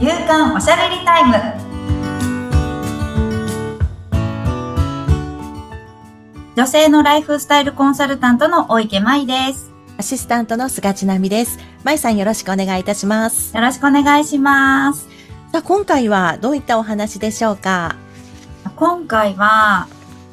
夕刊おしゃべりタイム女性のライフスタイルコンサルタントの大池舞ですアシスタントの菅千奈美です。まいさんよろしくお願いいたします。よろしくお願いしますさあ、今回はどういったお話でしょうか？今回は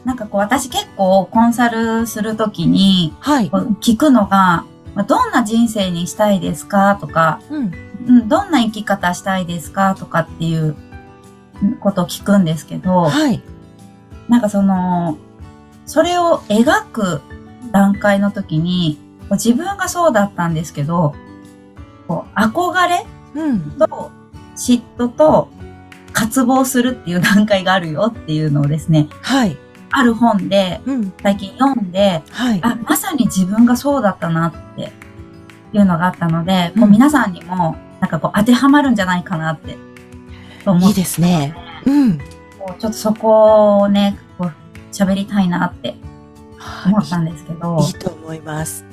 なんかこう私結構コンサルするときに聞くのがまあどんな人生にしたいですか？とか、うん。うん、どんな生き方したいですか？とかっていうことを聞くんですけど、はい。なんかその、それを描く段階の時に、自分がそうだったんですけど、こう憧れうん。と嫉妬と渇望するっていう段階があるよっていうのをですね、はい。ある本でうん。最近読んで、はい。あ、まさに自分がそうだったなっていうのがあったので、こううん皆さんにもなんかこう当てはまるんじゃないかなって、と思っていいですね。うん。こうちょっとそこをね、こう喋りたいなって思ったんですけど、いいと思います。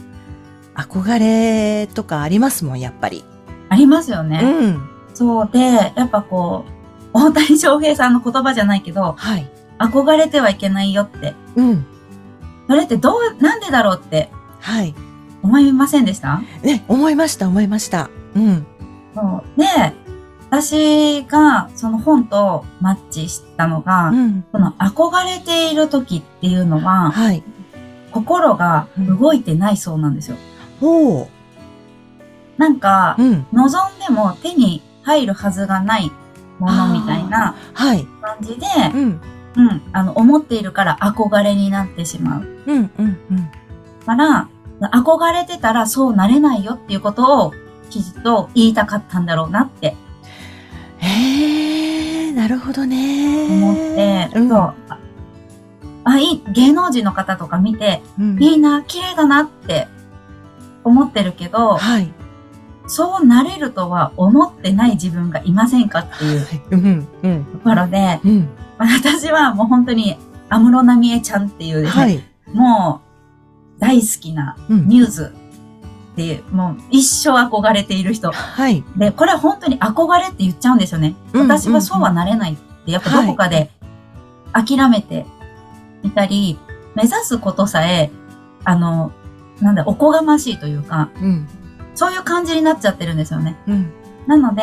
憧れとかありますもん、やっぱり。ありますよね。うん。そうで、やっぱこう、大谷翔平さんの言葉じゃないけど、はい。憧れてはいけないよって、うん。それってどう、なんでだろうってはい。思いませんでした？ね、思いました、思いました。うん。そうで、私がその本とマッチしたのが、うん。この憧れている時っていうのは、はい。心が動いてないそうなんですよ。おー。なんか、うん。望んでも手に入るはずがないものみたいなはい。感じで、うん。うん、あの、思っているから憧れになってしまう。うん。うん。うん。から、憧れてたらそうなれないよっていうことを、きちっと言いたかったんだろうなってへえ、なるほどね。思って、うん、そう。ああ、いい、芸能人の方とか見て、うんいいな、綺麗だなって思ってるけど、はい。そうなれるとは思ってない自分がいませんかっていううん。うん。ところで、うん。私はもう本当に安室奈美恵ちゃんっていうですね、はい。もう大好きなうん。ミューズっていう、もう一生憧れている人。はい。で、これは本当に憧れって言っちゃうんですよね。うん私はそうはなれないって、やっぱどこかで諦めていたり、目指すことさえ、あの、なんだ、おこがましいというか、うん。そういう感じになっちゃってるんですよね。うん。なので、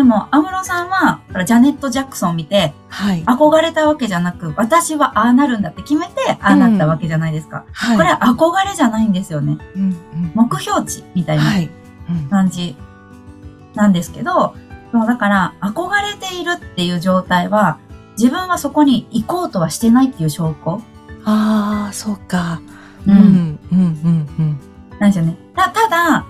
でも、安室さんは、ジャネット・ジャクソンを見て、はい。憧れたわけじゃなく、私はああなるんだって決めて、ああなったわけじゃないですか。はい。これは憧れじゃないんですよね。うん。うん。目標値みたいなはい。うん。感じなんですけど、そうだから、憧れているっていう状態は、自分はそこに行こうとはしてないっていう証拠、ああ、そうか。ううん。うん。うん。うん。なんですよね。た、ただ、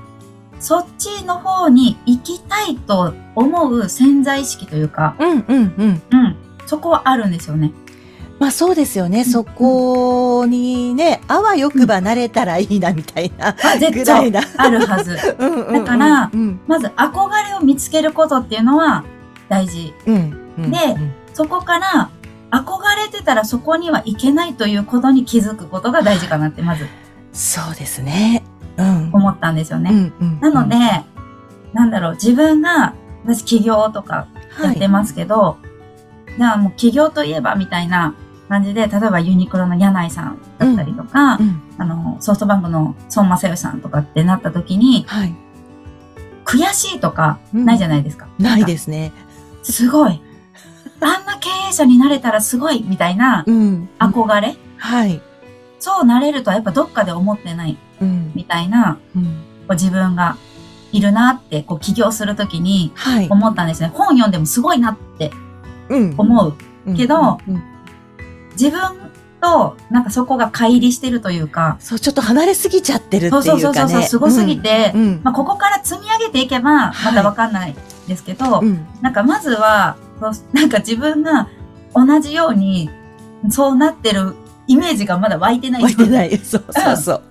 そっちの方に行きたいと思う潜在意識というか、うん。うん。うん。うん、そこはあるんですよね。まあそうですよね。そこにね、あわよくばなれたらいいなみたいなあ、絶対ぐらいな。あるはず。うんうんうんだからうん。まず憧れを見つけることっていうのは大事。うん。うんでうんそこから、憧れてたらそこには行けないということに気づくことが大事かなってまずそうですね。うん。思ったんですよね。うんうんなので、なんだろう、自分が、私起業とかやってますけど、じゃあもう起業といえばみたいな感じで、例えばユニクロの柳井さんだったりとか、うん。あの、ソフトバンクの孫正義さんとかってなった時に、はい。悔しいとかうんないじゃないですか。ないす。ですね。すごい。あんな経営者になれたらすごいみたいなうん。憧れ、はい。そうなれるとはやっぱどっかで思ってないうん。みたいな、うん。こう自分がいるなって、こう起業するときにはい。思ったんですね。本読んでもすごいなってうん思う。うんけどうん自分となんかそこが乖離してるというか、そう、ちょっと離れすぎちゃってるっていうかね。そうそうそうそう、すごすぎて、うん。うんまあここから積み上げていけばまたわかんないですけど、うん。なんかまずは、なんか自分が同じようにそうなってるイメージがまだ湧いてない。湧いてない。そうそうそう。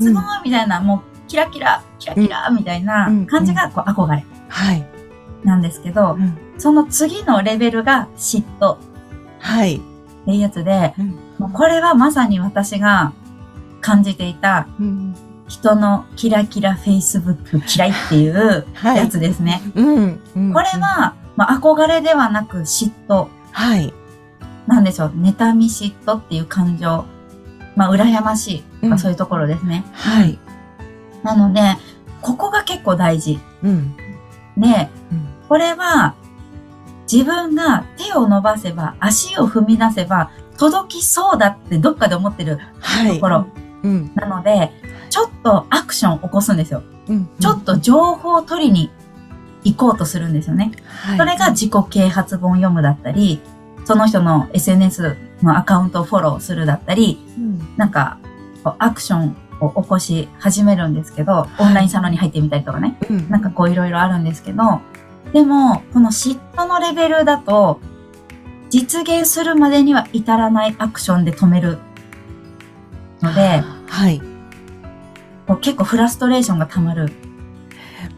すごいみたいな、もうキラキラ、キラキラみたいな感じがこう憧れはい。なんですけど、うんその次のレベルが嫉妬っはい。ていうやつで、うんもうこれはまさに私が感じていたうん人のキラキラフェイスブック嫌いっていうはいやつですね。うん。うんこれ、は、まあ、憧れではなく嫉妬。はい。なんでしょう。妬み嫉妬っていう感情。まあ、羨ましいとうんかそういうところですね。はい。なので、ここが結構大事。うん。で、うんこれは、自分が手を伸ばせば、足を踏み出せば、届きそうだってどっかで思ってるはい。ところ。うん。なので、ちょっとアクションを起こすんですよ。うん。ちょっと情報を取りに行こうとするんですよね。はい、それが自己啓発本読むだったり、その人の SNS のアカウントをフォローするだったり、うん、なんか、アクションを起こし始めるんですけど、オンラインサロンに入ってみたりとかね。うん。なんかこういろいろあるんですけど、でも、この嫉妬のレベルだと、実現するまでには至らないアクションで止めるので、はい。結構フラストレーションが溜まる。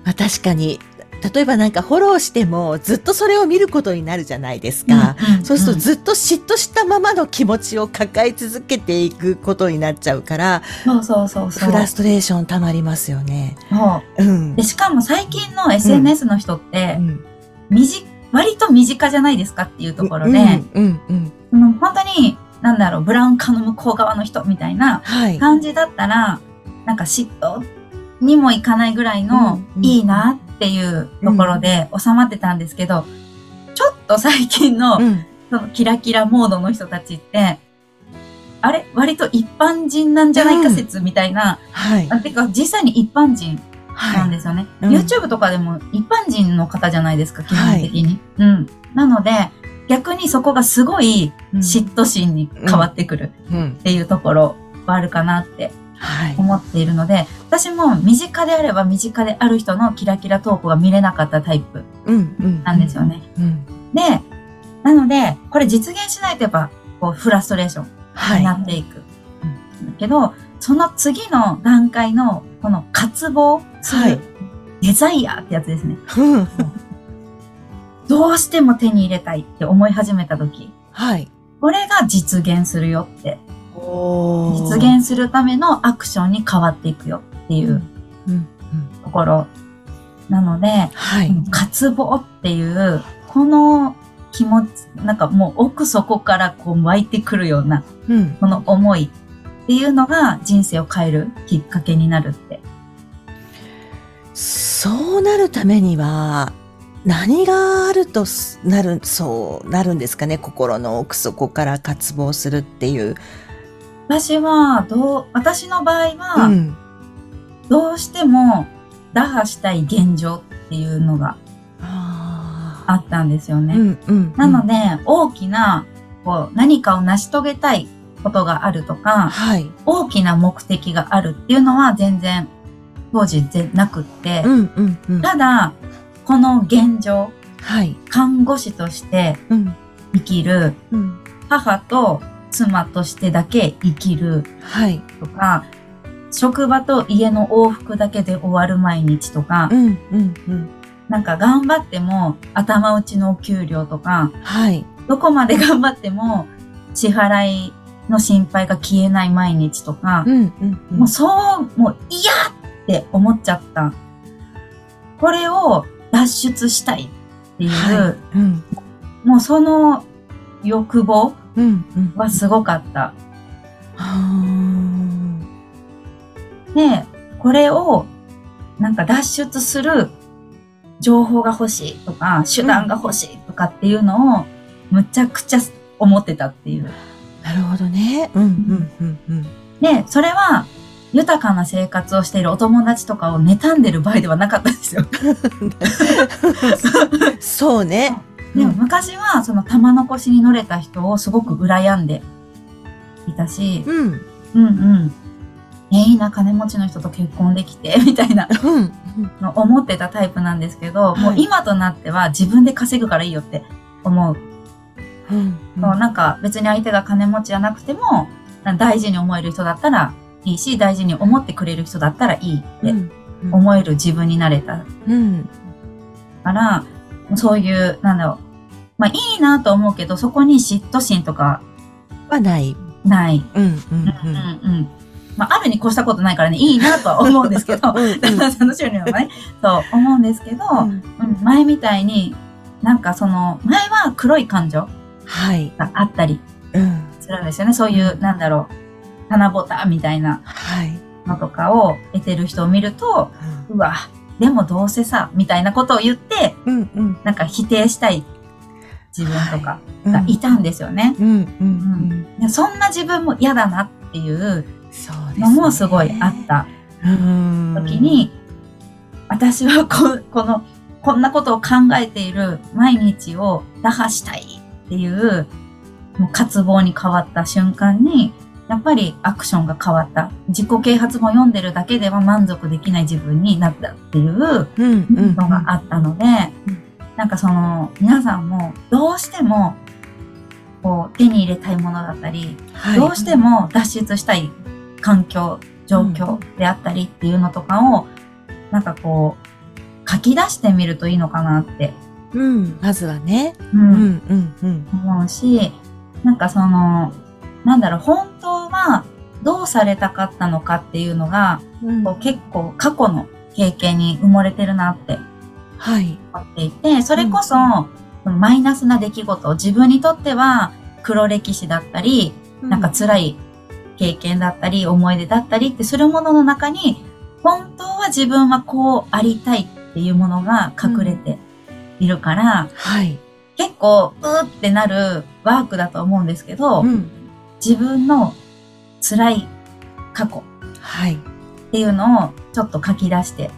まあ確かに、例えばなんかフォローしてもずっとそれを見ることになるじゃないですか。んんそうするとずっと嫉妬したままの気持ちを抱え続けていくことになっちゃうから、そうそうそうそう。フラストレーション溜まりますよね。そううんで。しかも最近の SNS の人って、うんみじ割と身近じゃないですかっていうところで、うん、うん、うん。本当に、なんだろう、ブラウン化の向こう側の人みたいなはい。感じだったら、なんか嫉妬にもいかないぐらいの、うんうんいいなっていうところで収まってたんですけど、ちょっと最近の、うん。そのキラキラモードの人たちって、あれ？割と一般人なんじゃないか説みたいな、はい。あてか実際に一般人なんはい。ですよね。うん YouTube とかでも一般人の方じゃないですか、基本的に。うん。なので、逆にそこがすごい嫉妬心に変わってくるうん。っていうところはあるかなってはい。思っているので、私も身近であれば身近である人のキラキラ投稿が見れなかったタイプ。なんですよね。うん。で、なので、これ実現しないとやっぱ、こう、フラストレーションはい。になっていく。だけど、その次の段階の、この渇望する、はいデザイアってやつですね。うん。どうしても手に入れたいって思い始めた時、はい。これが実現するよって、実現するためのアクションに変わっていくよっていう。ところなので、はい。渇望っていう、この気持ち、なんかもう奥底からこう湧いてくるような、うん。この思いっていうのが人生を変えるきっかけになるって。そうなるためには、何があるとすなる、そうなるんですかね。心の奥底から渇望するっていう。私は、どう、私の場合うは、ん。どうしても打破したい現状っていうのがああったんですよね。うんうん。なので、大きな、こう、何かを成し遂げたいことがあるとか、はい。大きな目的があるっていうのは全然、当時ぜなくって、うんうんうん。ただ、この現状、はい。看護師としてうん生きる、うん。母と妻としてだけ生きるはい。とか、職場と家の往復だけで終わる毎日とかう、んうんうん。なんか頑張っても頭打ちのお給料とか、はい。どこまで頑張っても支払いの心配が消えない毎日とか、うんうんうん。もうそう、もう嫌って思っちゃった。これを脱出したいっていう、はい。うん。もうその欲望。はすごかった。はで、これをなんか脱出する情報が欲しいとか、手段が欲しいとかっていうのをむちゃくちゃ思ってたっていう。あ。なるほどね。うんうんうんうん。で、それは豊かな生活をしているお友達とかを妬んでる場合ではなかったんですよ。そうね。でも昔はその玉の腰に乗れた人をすごく羨んでいたし、うん。うんうん。えいいな、金持ちの人と結婚できて、みたいなうん。の思ってたタイプなんですけど、はいもう今となっては自分で稼ぐからいいよって思う。うん。そうなんか別に相手が金持ちじゃなくても、大事に思える人だったらいいし、大事に思ってくれる人だったらいいって思える自分になれたうん。から、そういう、なんだろう。まあいいなと思うけど、そこに嫉妬心とかはない。ない。うんうんうんうん。まあ、あるに越したことないからね、いいなとは思うんですけど、うんうん旦那さんの収入もね、そう思うんですけど、うんうん前みたいに、なんかその、前は黒い感情はい。があったりうん。するんですよね。そういう、なんだろう、棚ぼたみたいなはい。のとかを得てる人を見ると、うわ、でもどうせさ、みたいなことを言って、うんうん。なんか否定したい自分とかうんがいたんですよね。そんな自分も嫌だなっていう。のもすごいあったうん時、に、私はここの、こんなことを考えている毎日を打破したいっていう、もう渇望に変わった瞬間に、やっぱりアクションが変わった。自己啓発本読んでるだけでは満足できない自分になったっていう。のがあったので、うんなんかその、皆さんもどうしても、こう、手に入れたいものだったり、はいどうしても脱出したい環境、状況であったりっていうのとかを、なんかこう、書き出してみるといいのかなって、うん。まずはね。ううんんうんうん。思うし、なんかその、なんだろう、本当はどうされたかったのかっていうのが、うんこう結構過去の経験に埋もれてるなってはい。思っていて、それこそ、そのマイナスな出来事、自分にとっては黒歴史だったり、なんか辛い経験だったり、思い出だったりってするものの中に、本当は自分はこうありたいっていうものが隠れているから、はい。結構、うーってなるワークだと思うんですけど、うん。自分の辛い過去はい。っていうのをちょっと書き出して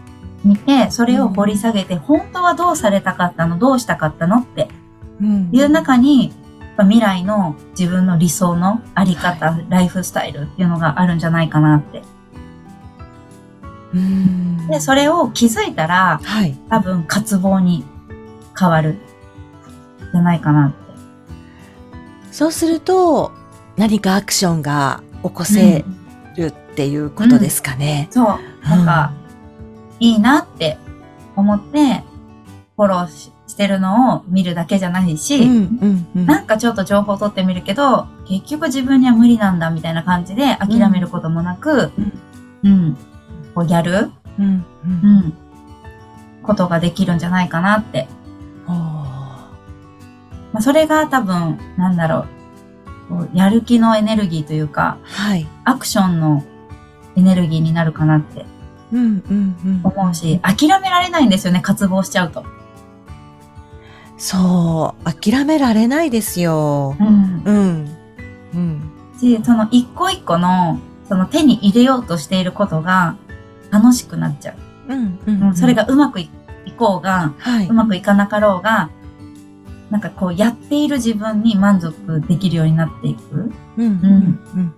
みて、それを掘り下げて、本当はどうされたかったのどうしたかったのってうんいう中に、未来の自分の理想のあり方、ライフスタイルっていうのがあるんじゃないかなって。うん。で、それを気づいたら、はい。多分渇望に変わる。じゃないかなって。そうすると、何かアクションが起こせうんるっていうことですかね。そう。なんか、いいなって思って、フォローししてるのを見るだけじゃないし、うんうんうん。なんかちょっと情報を取ってみるけど、結局自分には無理なんだみたいな感じで諦めることもなく、うん、こうやる、うんううんん、ことができるんじゃないかなって。まあ、それが多分、なんだろうやる気のエネルギーというか、はい。アクションのエネルギーになるかなってうんうんうん。思うし、諦められないんですよね、渇望しちゃうと。そう、諦められないですよ。うん。うん。うん。し、その一個一個の、その手に入れようとしていることが楽しくなっちゃう。うんうんうん、それ、がうまくいいこうが、はい。うまくいかなかろうが、なんかこうやっている自分に満足できるようになっていくうんうんうん。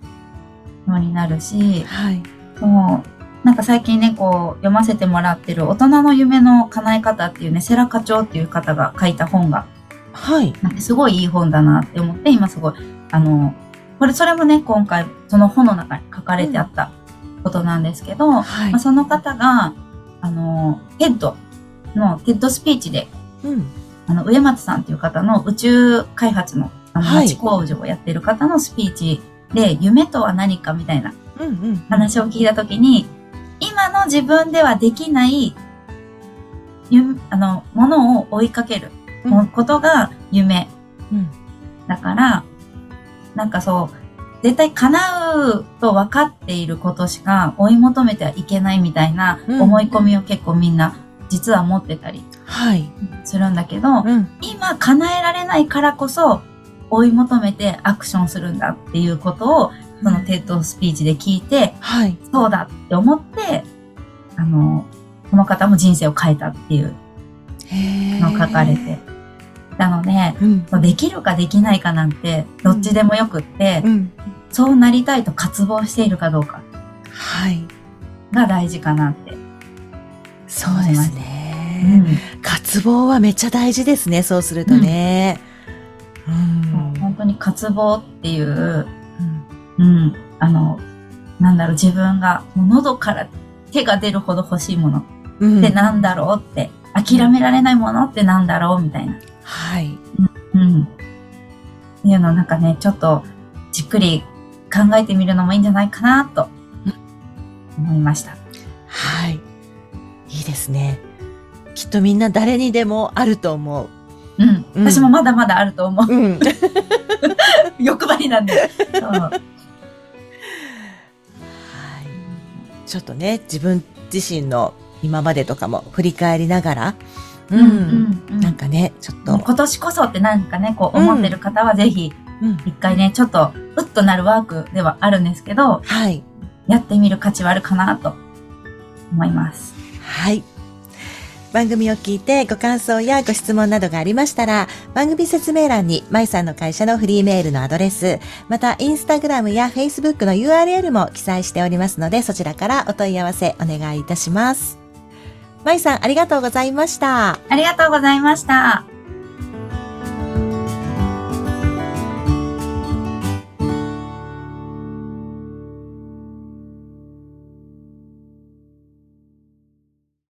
のになるし、はい。もう、なんか最近ね、こう読ませてもらってる大人の夢の叶え方っていうね、セラ課長っていう方が書いた本が、はい。なんかすごいいい本だなって思って、今すごい、あの、これ、それもね、今回、その本の中に書かれてあったことなんですけど、はいまあ、。その方が、あの、 TED の、 TED スピーチで、うん。あの、植松さんっていう方の宇宙開発の、あの、はい町工場をやってる方のスピーチで、夢とは何かみたいなうんうん。話を聞いたときに、今の自分ではできない、ゆあの、ものを追いかけることが夢うん。だから、なんかそう、絶対叶うと分かっていることしか追い求めてはいけないみたいなうん思い込みを結構みんな実は持ってたりはい。するんだけど、うん。今叶えられないからこそ追い求めてアクションするんだっていうことをその TED スピーチで聞いて、はい。そうだって思って、あの、この方も人生を変えたっていうへのを書かれて。なので、うん。できるかできないかなんて、どっちでもよくって、うん。そうなりたいと渇望しているかどうかはい。が大事かなって。そうですうね。ん渇望はめっちゃ大事ですね、そうするとね。うん。本当に渇望っていう、うんうん、あの、なんだろう、自分が喉から手が出るほど欲しいものうんってなんだろうって、諦められないものってなんだろうみたいな。はい。うん。っていうのをなんかね、ちょっとじっくり考えてみるのもいいんじゃないかなと思いました。はい。いいですね。きっとみんな誰にでもあると思う。うん。うん私もまだまだあると思う。うん。欲張りなんで。はい。ちょっとね、自分自身の今までとかも振り返りながら、うん。うんうんなんかね、ちょっと、今年こそってなんかね、こう思ってる方はぜひ、うん。一回ね、ちょっと、うっとなるワークではあるんですけど、はい。やってみる価値はあるかなと思います。はい。番組を聞いてご感想やご質問などがありましたら、番組説明欄に、まいさんの会社のフリーメールのアドレス、また、インスタグラムやフェイスブックの URL も記載しておりますので、そちらからお問い合わせお願いいたします。まいさん、ありがとうございました。ありがとうございました。